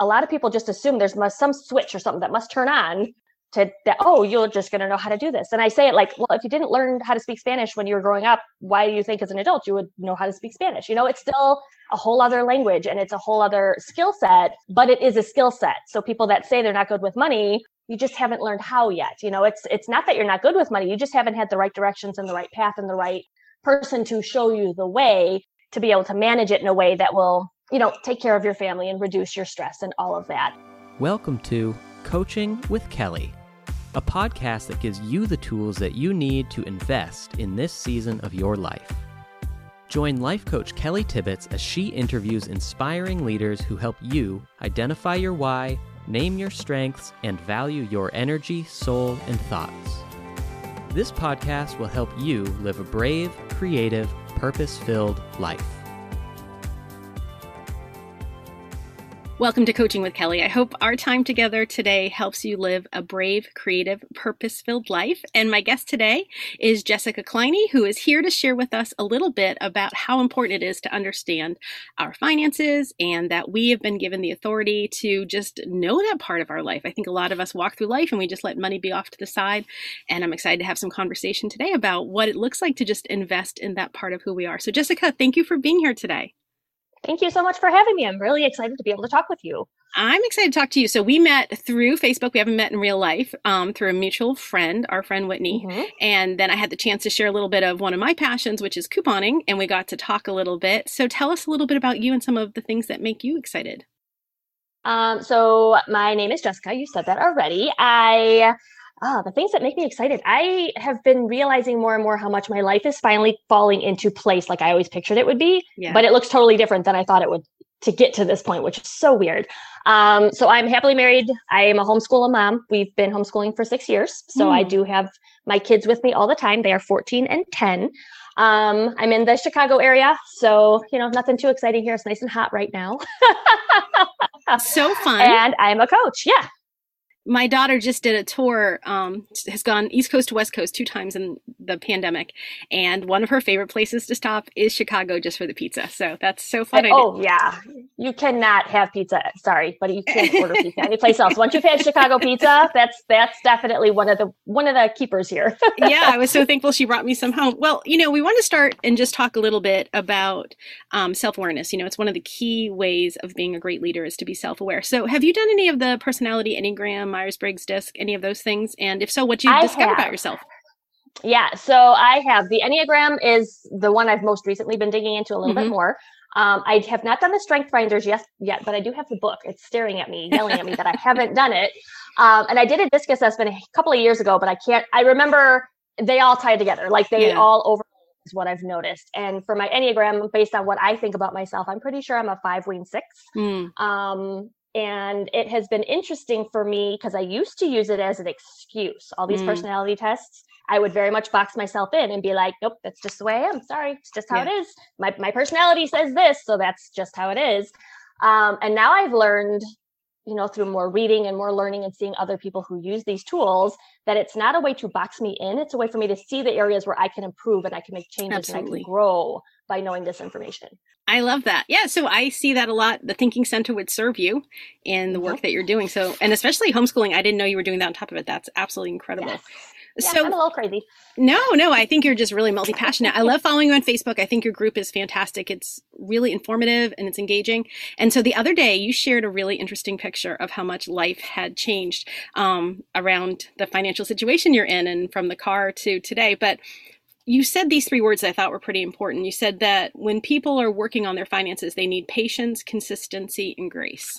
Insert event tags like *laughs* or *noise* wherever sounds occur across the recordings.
a lot of people just assume there's must, some switch or something that must turn on to that oh you're just going to know how to do this. And i say it like well if you didn't learn how to speak spanish when you were growing up why do you think as an adult you would know how to speak spanish? You know it's still a whole other language and it's a whole other skill set but it is a skill set. So people that say they're not good with money you just haven't learned how yet. You know it's it's not that you're not good with money you just haven't had the right directions and the right path and the right person to show you the way to be able to manage it in a way that will you know take care of your family and reduce your stress and all of that welcome to coaching with kelly a podcast that gives you the tools that you need to invest in this season of your life. Join life coach Kelly Tibbitts as she interviews inspiring leaders who help you identify your why, name your strengths, and value your energy, soul, and thoughts. This podcast will help you live a brave, creative, purpose filled life. Welcome to Coaching with Kelly. I hope our time together today helps you live a brave, creative, purpose filled life. And my guest today is Jessica Kliney, who is here to share with us a little bit about how important it is to understand our finances and that we have been given the authority to just know that part of our life. I think a lot of us walk through life and we just let money be off to the side. And I'm excited to have some conversation today about what it looks like to just invest in that part of who we are. So, Jessica, thank you for being here today. Thank you so much for having me. I'm really excited to be able to talk with you. I'm excited to talk to you. So we met through Facebook. We haven't met in real life um, through a mutual friend, our friend Whitney. Mm-hmm. And then I had the chance to share a little bit of one of my passions, which is couponing, and we got to talk a little bit. So tell us a little bit about you and some of the things that make you excited. Um, so my name is Jessica. You said that already. I ah, the things that make me excited. I have been realizing more and more how much my life is finally falling into place like I always pictured it would be. Yeah. But it looks totally different than I thought it would to get to this point, which is so weird. Um, so I'm happily married. I am a homeschooling mom. We've been homeschooling for six years. So mm. I hmm. do have my kids with me all the time. They are 14 and 10. Um, I'm in the Chicago area, so you know nothing too exciting here. It's nice and hot right now. *laughs* so fun. And I'm a coach. Yeah my daughter just did a tour um, has gone east coast to west coast two times in the pandemic and one of her favorite places to stop is chicago just for the pizza. So that's so fun. And, oh yeah. You cannot have pizza sorry but you can't order pizza anyplace else. Once you've had chicago pizza that's that's definitely one of the one of the keepers here. *laughs* Yeah i was so thankful she brought me some home. Well you know we want to start and just talk a little bit about um, self-awareness. You know it's one of the key ways of being a great leader is to be self-aware. So have you done any of the personality enneagram Myers Briggs disc, any of those things? And if so, what do you discover about yourself? Yeah, so I have the Enneagram is the one I've most recently been digging into a little mm-hmm. bit more. Um, I have not done the Strength Finders yet, yet, but I do have the book. It's staring at me, yelling at me that I haven't done it. Um, and I did a disc assessment a couple of years ago, but I can't. I remember they all tie together, like they yeah. all over is what I've noticed. And for my Enneagram, based on what I think about myself, I'm pretty sure I'm a five wing six. Mm. Um, and it has been interesting for me because I used to use it as an excuse. All these mm. personality tests, I would very much box myself in and be like, nope, that's just the way I am. Sorry, it's just how yeah. it is. My, my personality says this, so that's just how it is. Um, and now I've learned, you know, through more reading and more learning and seeing other people who use these tools, that it's not a way to box me in. It's a way for me to see the areas where I can improve and I can make changes Absolutely. and I can grow by knowing this information. I love that. Yeah, so I see that a lot. The Thinking Center would serve you in the work mm-hmm. that you're doing. So, and especially homeschooling, I didn't know you were doing that on top of it. That's absolutely incredible. Yes. Yeah, so, I'm a little crazy. No, no, I think you're just really multi passionate. I love following you on Facebook. I think your group is fantastic. It's really informative and it's engaging. And so the other day, you shared a really interesting picture of how much life had changed um, around the financial situation you're in and from the car to today. But you said these three words I thought were pretty important. You said that when people are working on their finances, they need patience, consistency, and grace.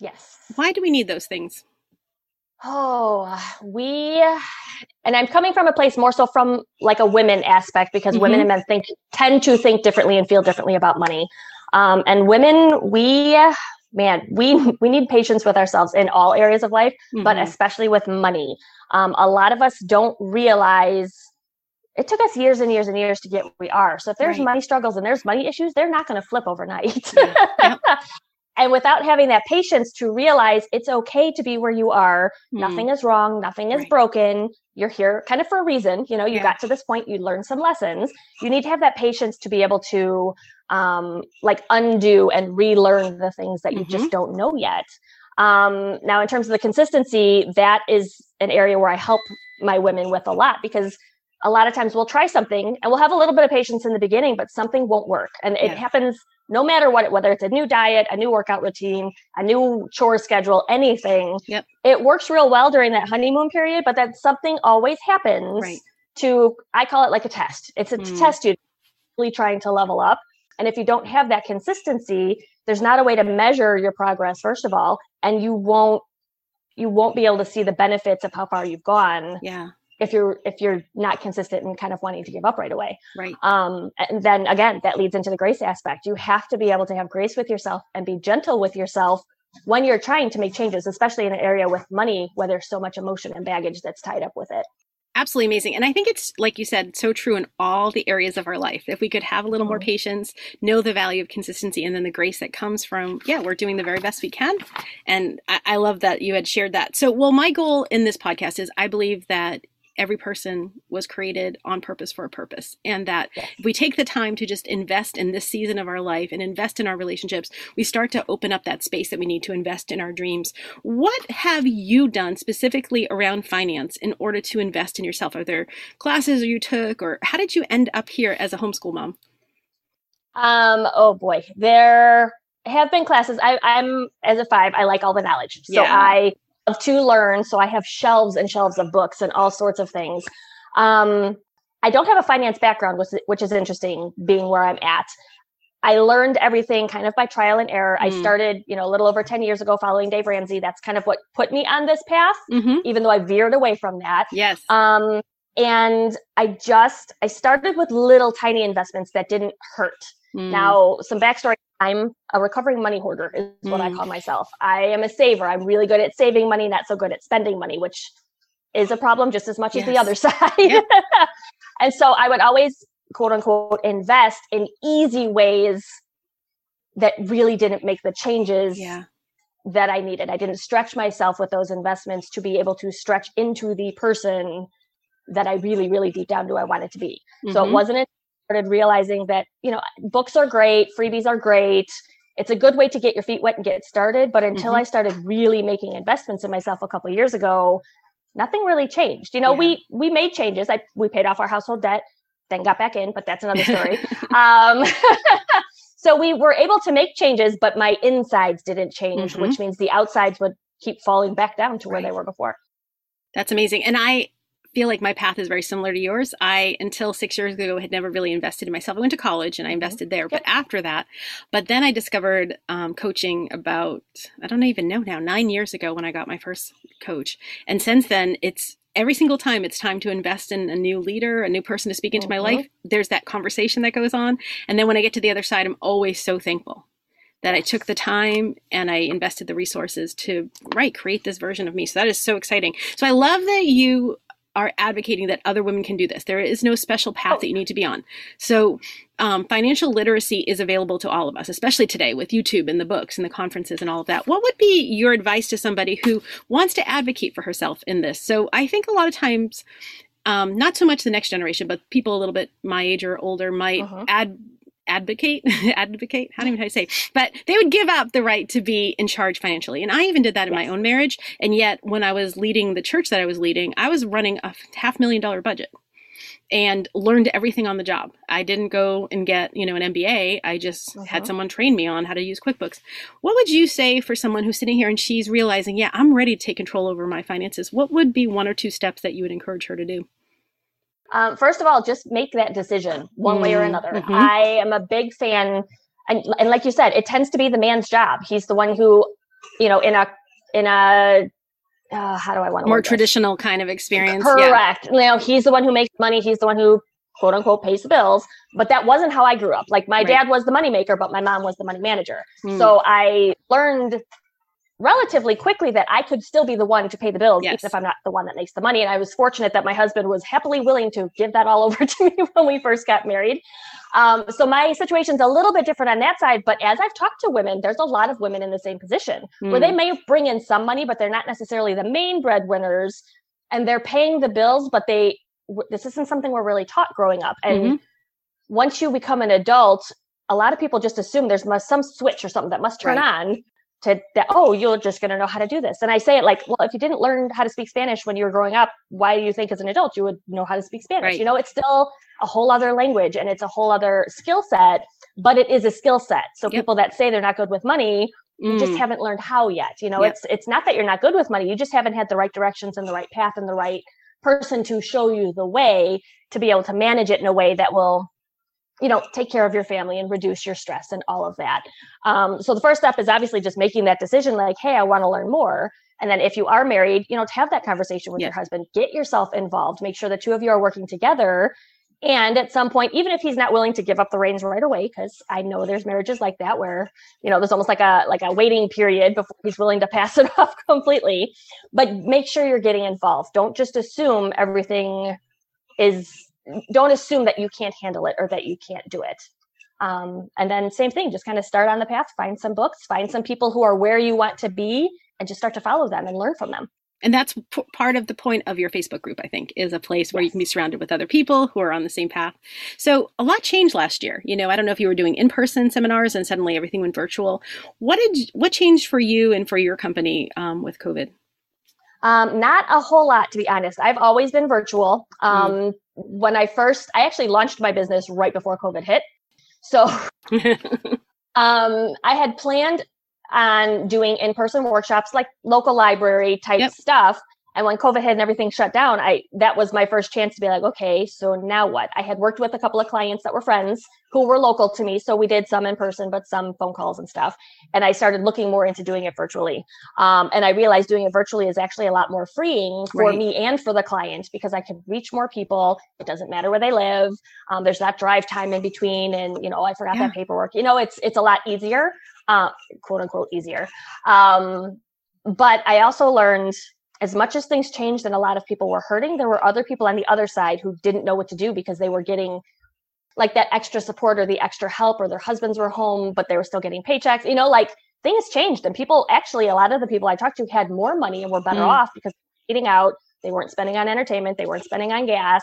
Yes. Why do we need those things? Oh, we, and I'm coming from a place more so from like a women aspect because mm-hmm. women and men think tend to think differently and feel differently about money. Um, and women, we, man, we *laughs* we need patience with ourselves in all areas of life, mm-hmm. but especially with money. Um, a lot of us don't realize it took us years and years and years to get where we are. So if there's right. money struggles and there's money issues, they're not going to flip overnight. Yeah. *laughs* and without having that patience to realize it's okay to be where you are mm. nothing is wrong nothing is right. broken you're here kind of for a reason you know you yeah. got to this point you learned some lessons you need to have that patience to be able to um, like undo and relearn the things that you mm-hmm. just don't know yet um, now in terms of the consistency that is an area where i help my women with a lot because a lot of times we'll try something and we'll have a little bit of patience in the beginning but something won't work and it happens no matter what, whether it's a new diet, a new workout routine, a new chore schedule, anything. Yep. It works real well during that honeymoon period, but that something always happens right. to, I call it like a test. It's a mm. test You're really trying to level up. And if you don't have that consistency, there's not a way to measure your progress, first of all, and you won't you won't be able to see the benefits of how far you've gone. Yeah if you're if you're not consistent and kind of wanting to give up right away right um and then again that leads into the grace aspect you have to be able to have grace with yourself and be gentle with yourself when you're trying to make changes especially in an area with money where there's so much emotion and baggage that's tied up with it absolutely amazing. And I think it's, like you said, so true in all the areas of our life. If we could have a little more mm-hmm. patience, know the value of consistency, and then the grace that comes from, yeah, we're doing the very best we can. And I, I love that you had shared that. So, well, my goal in this podcast is I believe that every person was created on purpose for a purpose. And that yes. if we take the time to just invest in this season of our life and invest in our relationships, we start to open up that space that we need to invest in our dreams. What have you done specifically around finance in order to invest in yourself? Are there classes you took, or how did you end up here as a homeschool mom? Um, oh boy, there have been classes. I, I'm as a five, I like all the knowledge. So yeah. I to learn. So I have shelves and shelves of books and all sorts of things. Um, I don't have a finance background, which, which is interesting being where I'm at. I learned everything kind of by trial and error. Mm. I started, you know, a little over 10 years ago following Dave Ramsey. That's kind of what put me on this path, mm-hmm. even though I veered away from that. Yes. Um, and I just, I started with little tiny investments that didn't hurt. Mm. Now, some backstory I'm a recovering money hoarder, is what mm. I call myself. I am a saver. I'm really good at saving money, not so good at spending money, which is a problem just as much yes. as the other side. Yep. *laughs* and so I would always, quote unquote, invest in easy ways that really didn't make the changes yeah. that I needed. I didn't stretch myself with those investments to be able to stretch into the person that I really, really deep down knew I wanted to be. Mm-hmm. So it mm-hmm. wasn't started realizing that, you know, books are great, freebies are great. It's a good way to get your feet wet and get started. But until mm-hmm. I started really making investments in myself a couple years ago, nothing really changed. You know, yeah. we we made changes. I we paid off our household debt, then got back in, but that's another *laughs* story. um, *laughs* so we were able to make changes, but my insides didn't change, mm-hmm. which means the outsides would keep falling back down to where right. they were before. That's amazing. And I feel like my path is very similar to yours. I, until six years ago, had never really invested in myself. I went to college and I mm-hmm. invested there, but after that, but then I discovered um, coaching about, I don't even know now, nine years ago when I got my first coach. And since then, it's every single time it's time to invest in a new leader, a new person to speak into mm-hmm. my life, there's that conversation that goes on. And then when I get to the other side, I'm always so thankful that I took the time and I invested the resources to right create this version of me. So that is so exciting. So I love that you are advocating that other women can do this. There is no special path oh. that you need to be on. So, um, financial literacy is available to all of us, especially today with YouTube and the books and the conferences and all of that. What would be your advice to somebody who wants to advocate for herself in this? So, I think a lot of times, um, not so much the next generation, but people a little bit my age or older might uh-huh. add advocate *laughs* advocate? How do I say but they would give up the right to be in charge financially. And i even did that in yes. my own marriage. And yet when i was leading the church that i was leading i was running a half million dollar budget and learned everything on the job. I didn't go and get you know an mba i just uh-huh. had someone train me on how to use quickbooks. What would you say for someone who's sitting here and she's realizing yeah i'm ready to take control over my finances. What would be one or two steps that you would encourage her to do um, first of all, just make that decision one way or mm, another. Mm-hmm. I am a big fan, and, and like you said, it tends to be the man's job. He's the one who, you know, in a in a uh, how do I want to more traditional this? kind of experience. Correct. Yeah. You know, he's the one who makes money. He's the one who quote unquote pays the bills. But that wasn't how I grew up. Like my right. dad was the money maker, but my mom was the money manager. Mm. So I learned relatively quickly that I could still be the one to pay the bills, Yes. even if I'm not the one that makes the money. And I was fortunate that my husband was happily willing to give that all *laughs* over to me when we first got married. Um, so my situation's a little bit different on that side. But as I've talked to women, there's a lot of women in the same position where they Mm. may bring in some money, but they're not necessarily the main breadwinners and they're paying the bills, but they, w- this isn't something we're really taught growing up. And Mhm. once you become an adult, a lot of people just assume there's must, some switch or something that must turn Right. on to that, oh, you're just going to know how to do this. And I say it like, well, if you didn't learn how to speak Spanish when you were growing up, why do you think as an adult you would know how to speak Spanish? Right. You know, it's still a whole other language and it's a whole other skill set, but it is a skill set. So Yep. people that say they're not good with money, you just Mm. haven't learned how yet. You know, Yep. it's it's not that you're not good with money, you just haven't had the right directions and the right path and the right person to show you the way to be able to manage it in a way that will you know take care of your family and reduce your stress and all of that. Um, so the first step is obviously just making that decision like hey i want to learn more. And then if you are married you know to have that conversation with your husband get yourself involved make sure the two of you are working together. And at some point even if he's not willing to give up the reins right away because i know there's marriages like that where you know there's almost like a like a waiting period before he's willing to pass it *laughs* off completely. But make sure you're getting involved. Don't just assume everything is don't assume that you can't handle it or that you can't do it um, and then same thing just kind of start on the path find some books find some people who are where you want to be and just start to follow them and learn from them And that's p- part of the point of your Facebook group, I think, is a place where you can be surrounded with other people who are on the same path. So a lot changed last year. You know, I don't know if you were doing in-person seminars and suddenly everything went virtual. What did what changed for you and for your company um, with COVID? Um, not a whole lot, to be honest. I've always been virtual. Um, When I first, I actually launched my business right before COVID hit. So *laughs* um, I had planned on doing in person workshops, like local library type Yep. stuff. And when COVID hit and everything shut down, I that was my first chance to be like, okay, so now what? I had worked with a couple of clients that were friends who were local to me, so we did some in person, but some phone calls and stuff. And I started looking more into doing it virtually. Um, and I realized doing it virtually is actually a lot more freeing for Right. me and for the client because I can reach more people. It doesn't matter where they live. Um, there's that drive time in between, and you know, I forgot Yeah. that paperwork. You know, it's it's a lot easier, uh, quote unquote easier. Um, but I also learned as much as things changed and a lot of people were hurting, there were other people on the other side who didn't know what to do because they were getting like that extra support or the extra help or their husbands were home but they were still getting paychecks you know like things changed and people actually a lot of the people i talked to had more money and were better Mm. off because eating out they weren't spending on entertainment they weren't spending on gas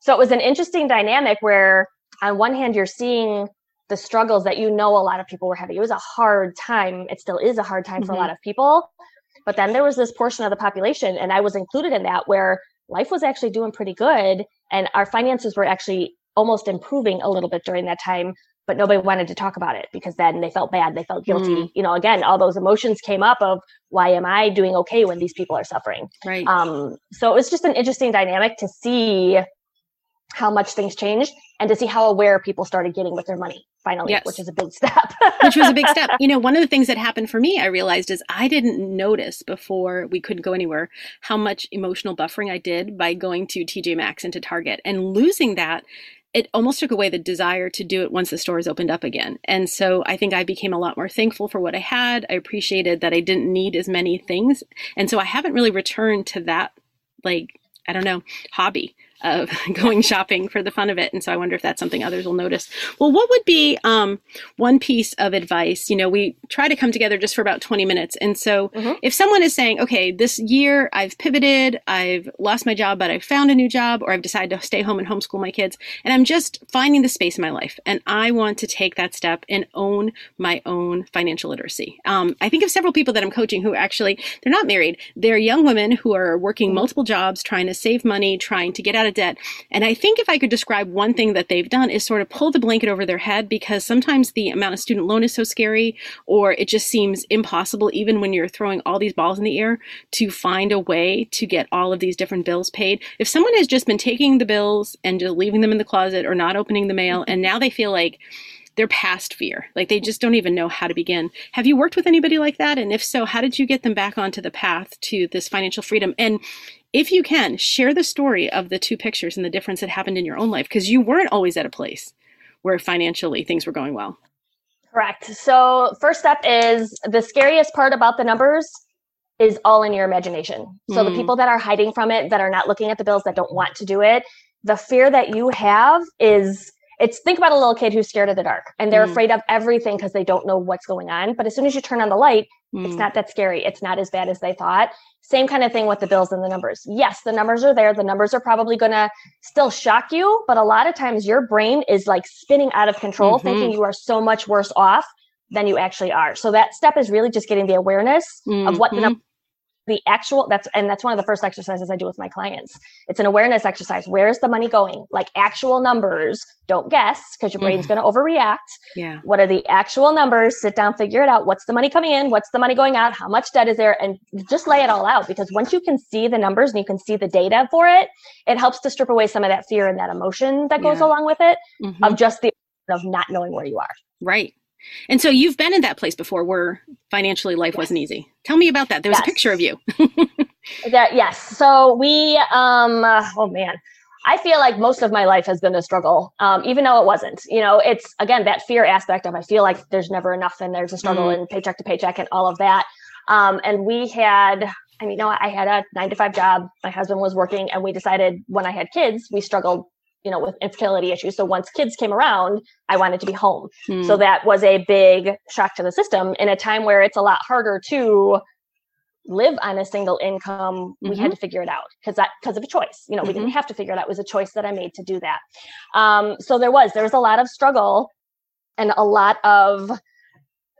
so it was an interesting dynamic where on one hand you're seeing the struggles that you know a lot of people were having it was a hard time it still is a hard time for a Mhm. lot of people but then there was this portion of the population and i was included in that where life was actually doing pretty good and our finances were actually almost improving a little bit during that time but nobody wanted to talk about it because then they felt bad they felt guilty Mm. you know again all those emotions came up of why am i doing okay when these people are suffering Right. um, so it was just an interesting dynamic to see how much things changed and to see how aware people started getting with their money finally Yes. which is a big step *laughs* which was a big step. You know, one of the things that happened for me, I realized is I didn't notice before we couldn't go anywhere how much emotional buffering I did by going to TJ Maxx and to Target and losing that. It almost took away the desire to do it once the stores opened up again. And so I think I became a lot more thankful for what I had. I appreciated that I didn't need as many things. And so I haven't really returned to that, like, I don't know, hobby of *laughs* going shopping for the fun of it. And so I wonder if that's something others will notice. Well, what would be um, one piece of advice? You know, we try to come together just for about 20 minutes. And so Mhm. if someone is saying, okay, this year I've pivoted, I've lost my job, but I've found a new job, or I've decided to stay home and homeschool my kids, and I'm just finding the space in my life, and I want to take that step and own my own financial literacy. Um, I think of several people that I'm coaching who actually, they're not married. They're young women who are working multiple jobs, trying to save money, trying to get out of debt. And I think if I could describe one thing that they've done is sort of pull the blanket over their head because sometimes the amount of student loan is so scary or it just seems impossible, even when you're throwing all these balls in the air, to find a way to get all of these different bills paid. If someone has just been taking the bills and just leaving them in the closet or not opening the mail, and now they feel like they're past fear, like they just don't even know how to begin. Have you worked with anybody like that? And if so, how did you get them back onto the path to this financial freedom? And if you can, share the story of the two pictures and the difference that happened in your own life because you weren't always at a place where financially things were going well. Correct. So, first step is the scariest part about the numbers is all in your imagination. So, mm. the hmm. people that are hiding from it, that are not looking at the bills, that don't want to do it, the fear that you have is it's think about a little kid who's scared of the dark and they're mm. afraid of everything because they don't know what's going on. But as soon as you turn on the light, mm. it's not that scary. It's not as bad as they thought. Same kind of thing with the bills and the numbers. Yes, the numbers are there. The numbers are probably going to still shock you, but a lot of times your brain is like spinning out of control, mm-hmm. thinking you are so much worse off than you actually are. So that step is really just getting the awareness mm-hmm. of what the mm-hmm the actual that's and that's one of the first exercises I do with my clients. It's an awareness exercise. Where's the money going? Like actual numbers. Don't guess because your brain's mm. going to overreact. Yeah. What are the actual numbers? Sit down, figure it out. What's the money coming in? What's the money going out? How much debt is there? And just lay it all out because once you can see the numbers and you can see the data for it, it helps to strip away some of that fear and that emotion that goes yeah. along with it mm-hmm. of just the of not knowing where you are. Right. And so you've been in that place before where financially life yes. wasn't easy. Tell me about that. There was yes. a picture of you. *laughs* that yes. So we um uh, oh man. I feel like most of my life has been a struggle, um, even though it wasn't. You know, it's again that fear aspect of I feel like there's never enough and there's a struggle mm. and paycheck to paycheck and all of that. Um, and we had, I mean, you know, I had a nine to five job. My husband was working, and we decided when I had kids, we struggled you know, with infertility issues. So once kids came around, I wanted to be home. Hmm. So that was a big shock to the system in a time where it's a lot harder to live on a single income. Mm-hmm. We had mm-hmm. to figure it out because that because of a choice. You know, mm-hmm. we didn't mm-hmm. have to figure it out. It was a choice that I made to do that. Um, so there was there was a lot of struggle and a lot of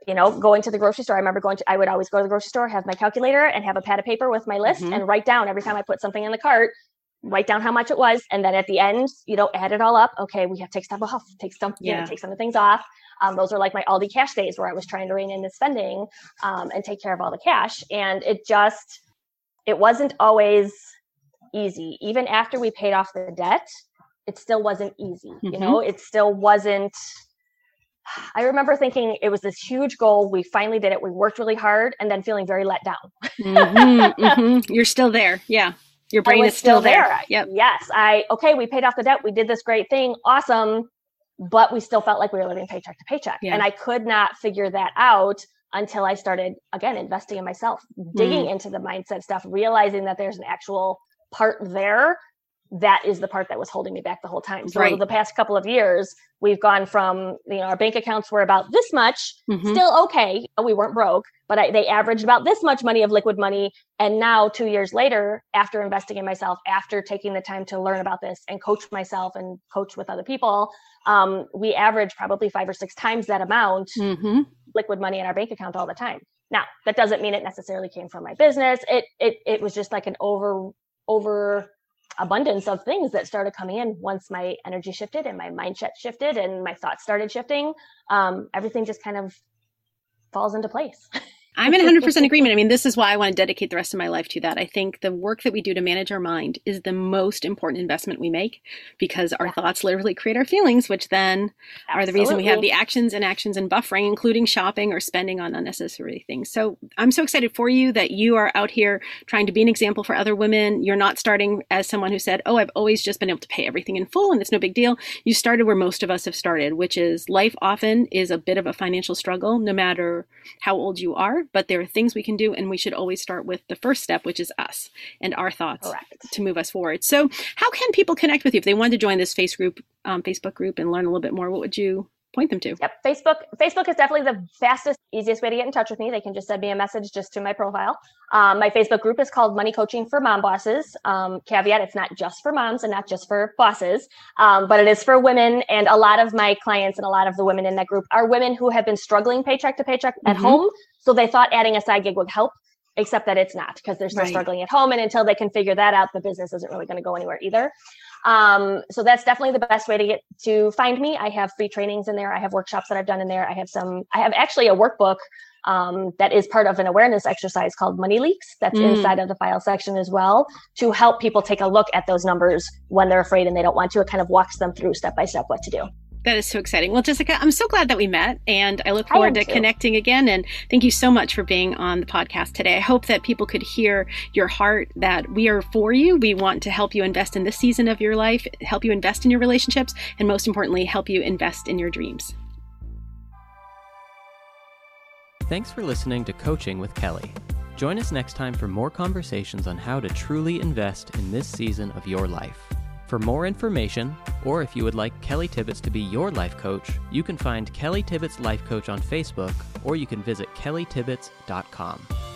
you know, going to the grocery store. I remember going to, I would always go to the grocery store, have my calculator and have a pad of paper with my list mm-hmm. and write down every time I put something in the cart write down how much it was and then at the end you know add it all up okay we have to take stuff off take some yeah. you know, take some of the things off um, those are like my aldi cash days where i was trying to rein in the spending um, and take care of all the cash and it just it wasn't always easy even after we paid off the debt it still wasn't easy mm-hmm. you know it still wasn't I remember thinking it was this huge goal. We finally did it. We worked really hard and then feeling very let down. mm-hmm, mm-hmm. *laughs* You're still there. Yeah. Your brain is still, still there. there. Yep. Yes. I okay, we paid off the debt. We did this great thing. Awesome. But we still felt like we were living paycheck to paycheck. Yeah. And I could not figure that out until I started again investing in myself, digging mm. into the mindset stuff, realizing that there's an actual part there that is the part that was holding me back the whole time. So right. over the past couple of years, we've gone from you know our bank accounts were about this much, mm-hmm. still okay. We weren't broke, but I, they averaged about this much money of liquid money. And now, two years later, after investing in myself, after taking the time to learn about this and coach myself and coach with other people, um, we average probably five or six times that amount mm-hmm. liquid money in our bank account all the time. Now, that doesn't mean it necessarily came from my business. It it it was just like an over over abundance of things that started coming in once my energy shifted and my mindset shifted and my thoughts started shifting. Um, everything just kind of falls into place. *laughs* I'm in 100% *laughs* agreement. I mean, this is why I want to dedicate the rest of my life to that. I think the work that we do to manage our mind is the most important investment we make because our yeah. thoughts literally create our feelings, which then Absolutely. are the reason we have the actions and actions and buffering, including shopping or spending on unnecessary things. So I'm so excited for you that you are out here trying to be an example for other women. You're not starting as someone who said, Oh, I've always just been able to pay everything in full and it's no big deal. You started where most of us have started, which is life often is a bit of a financial struggle, no matter how old you are but there are things we can do, and we should always start with the first step, which is us and our thoughts Correct. to move us forward. So, how can people connect with you if they want to join this face group, um, Facebook group, and learn a little bit more? What would you point them to? Yep, Facebook. Facebook is definitely the fastest, easiest way to get in touch with me. They can just send me a message just to my profile. Um, my Facebook group is called Money Coaching for Mom Bosses. Um, caveat: It's not just for moms and not just for bosses, um, but it is for women. And a lot of my clients and a lot of the women in that group are women who have been struggling paycheck to paycheck at mm-hmm. home. So they thought adding a side gig would help except that it's not because they're still right. struggling at home and until they can figure that out the business isn't really going to go anywhere either um, so that's definitely the best way to get to find me. I have free trainings in there. I have workshops that I've done in there. I have some, I have actually a workbook um, that is part of an awareness exercise called Money Leaks. That's mm. inside of the file section as well to help people take a look at those numbers when they're afraid and they don't want to. It kind of walks them through step by step what to do. That is so exciting. Well, Jessica, I'm so glad that we met and I look forward I to too. connecting again. And thank you so much for being on the podcast today. I hope that people could hear your heart that we are for you. We want to help you invest in this season of your life, help you invest in your relationships, and most importantly, help you invest in your dreams. Thanks for listening to Coaching with Kelly. Join us next time for more conversations on how to truly invest in this season of your life. For more information, or if you would like Kelly Tibbitts to be your life coach, you can find Kelly Tibbitts Life Coach on Facebook, or you can visit kellytibbitts.com.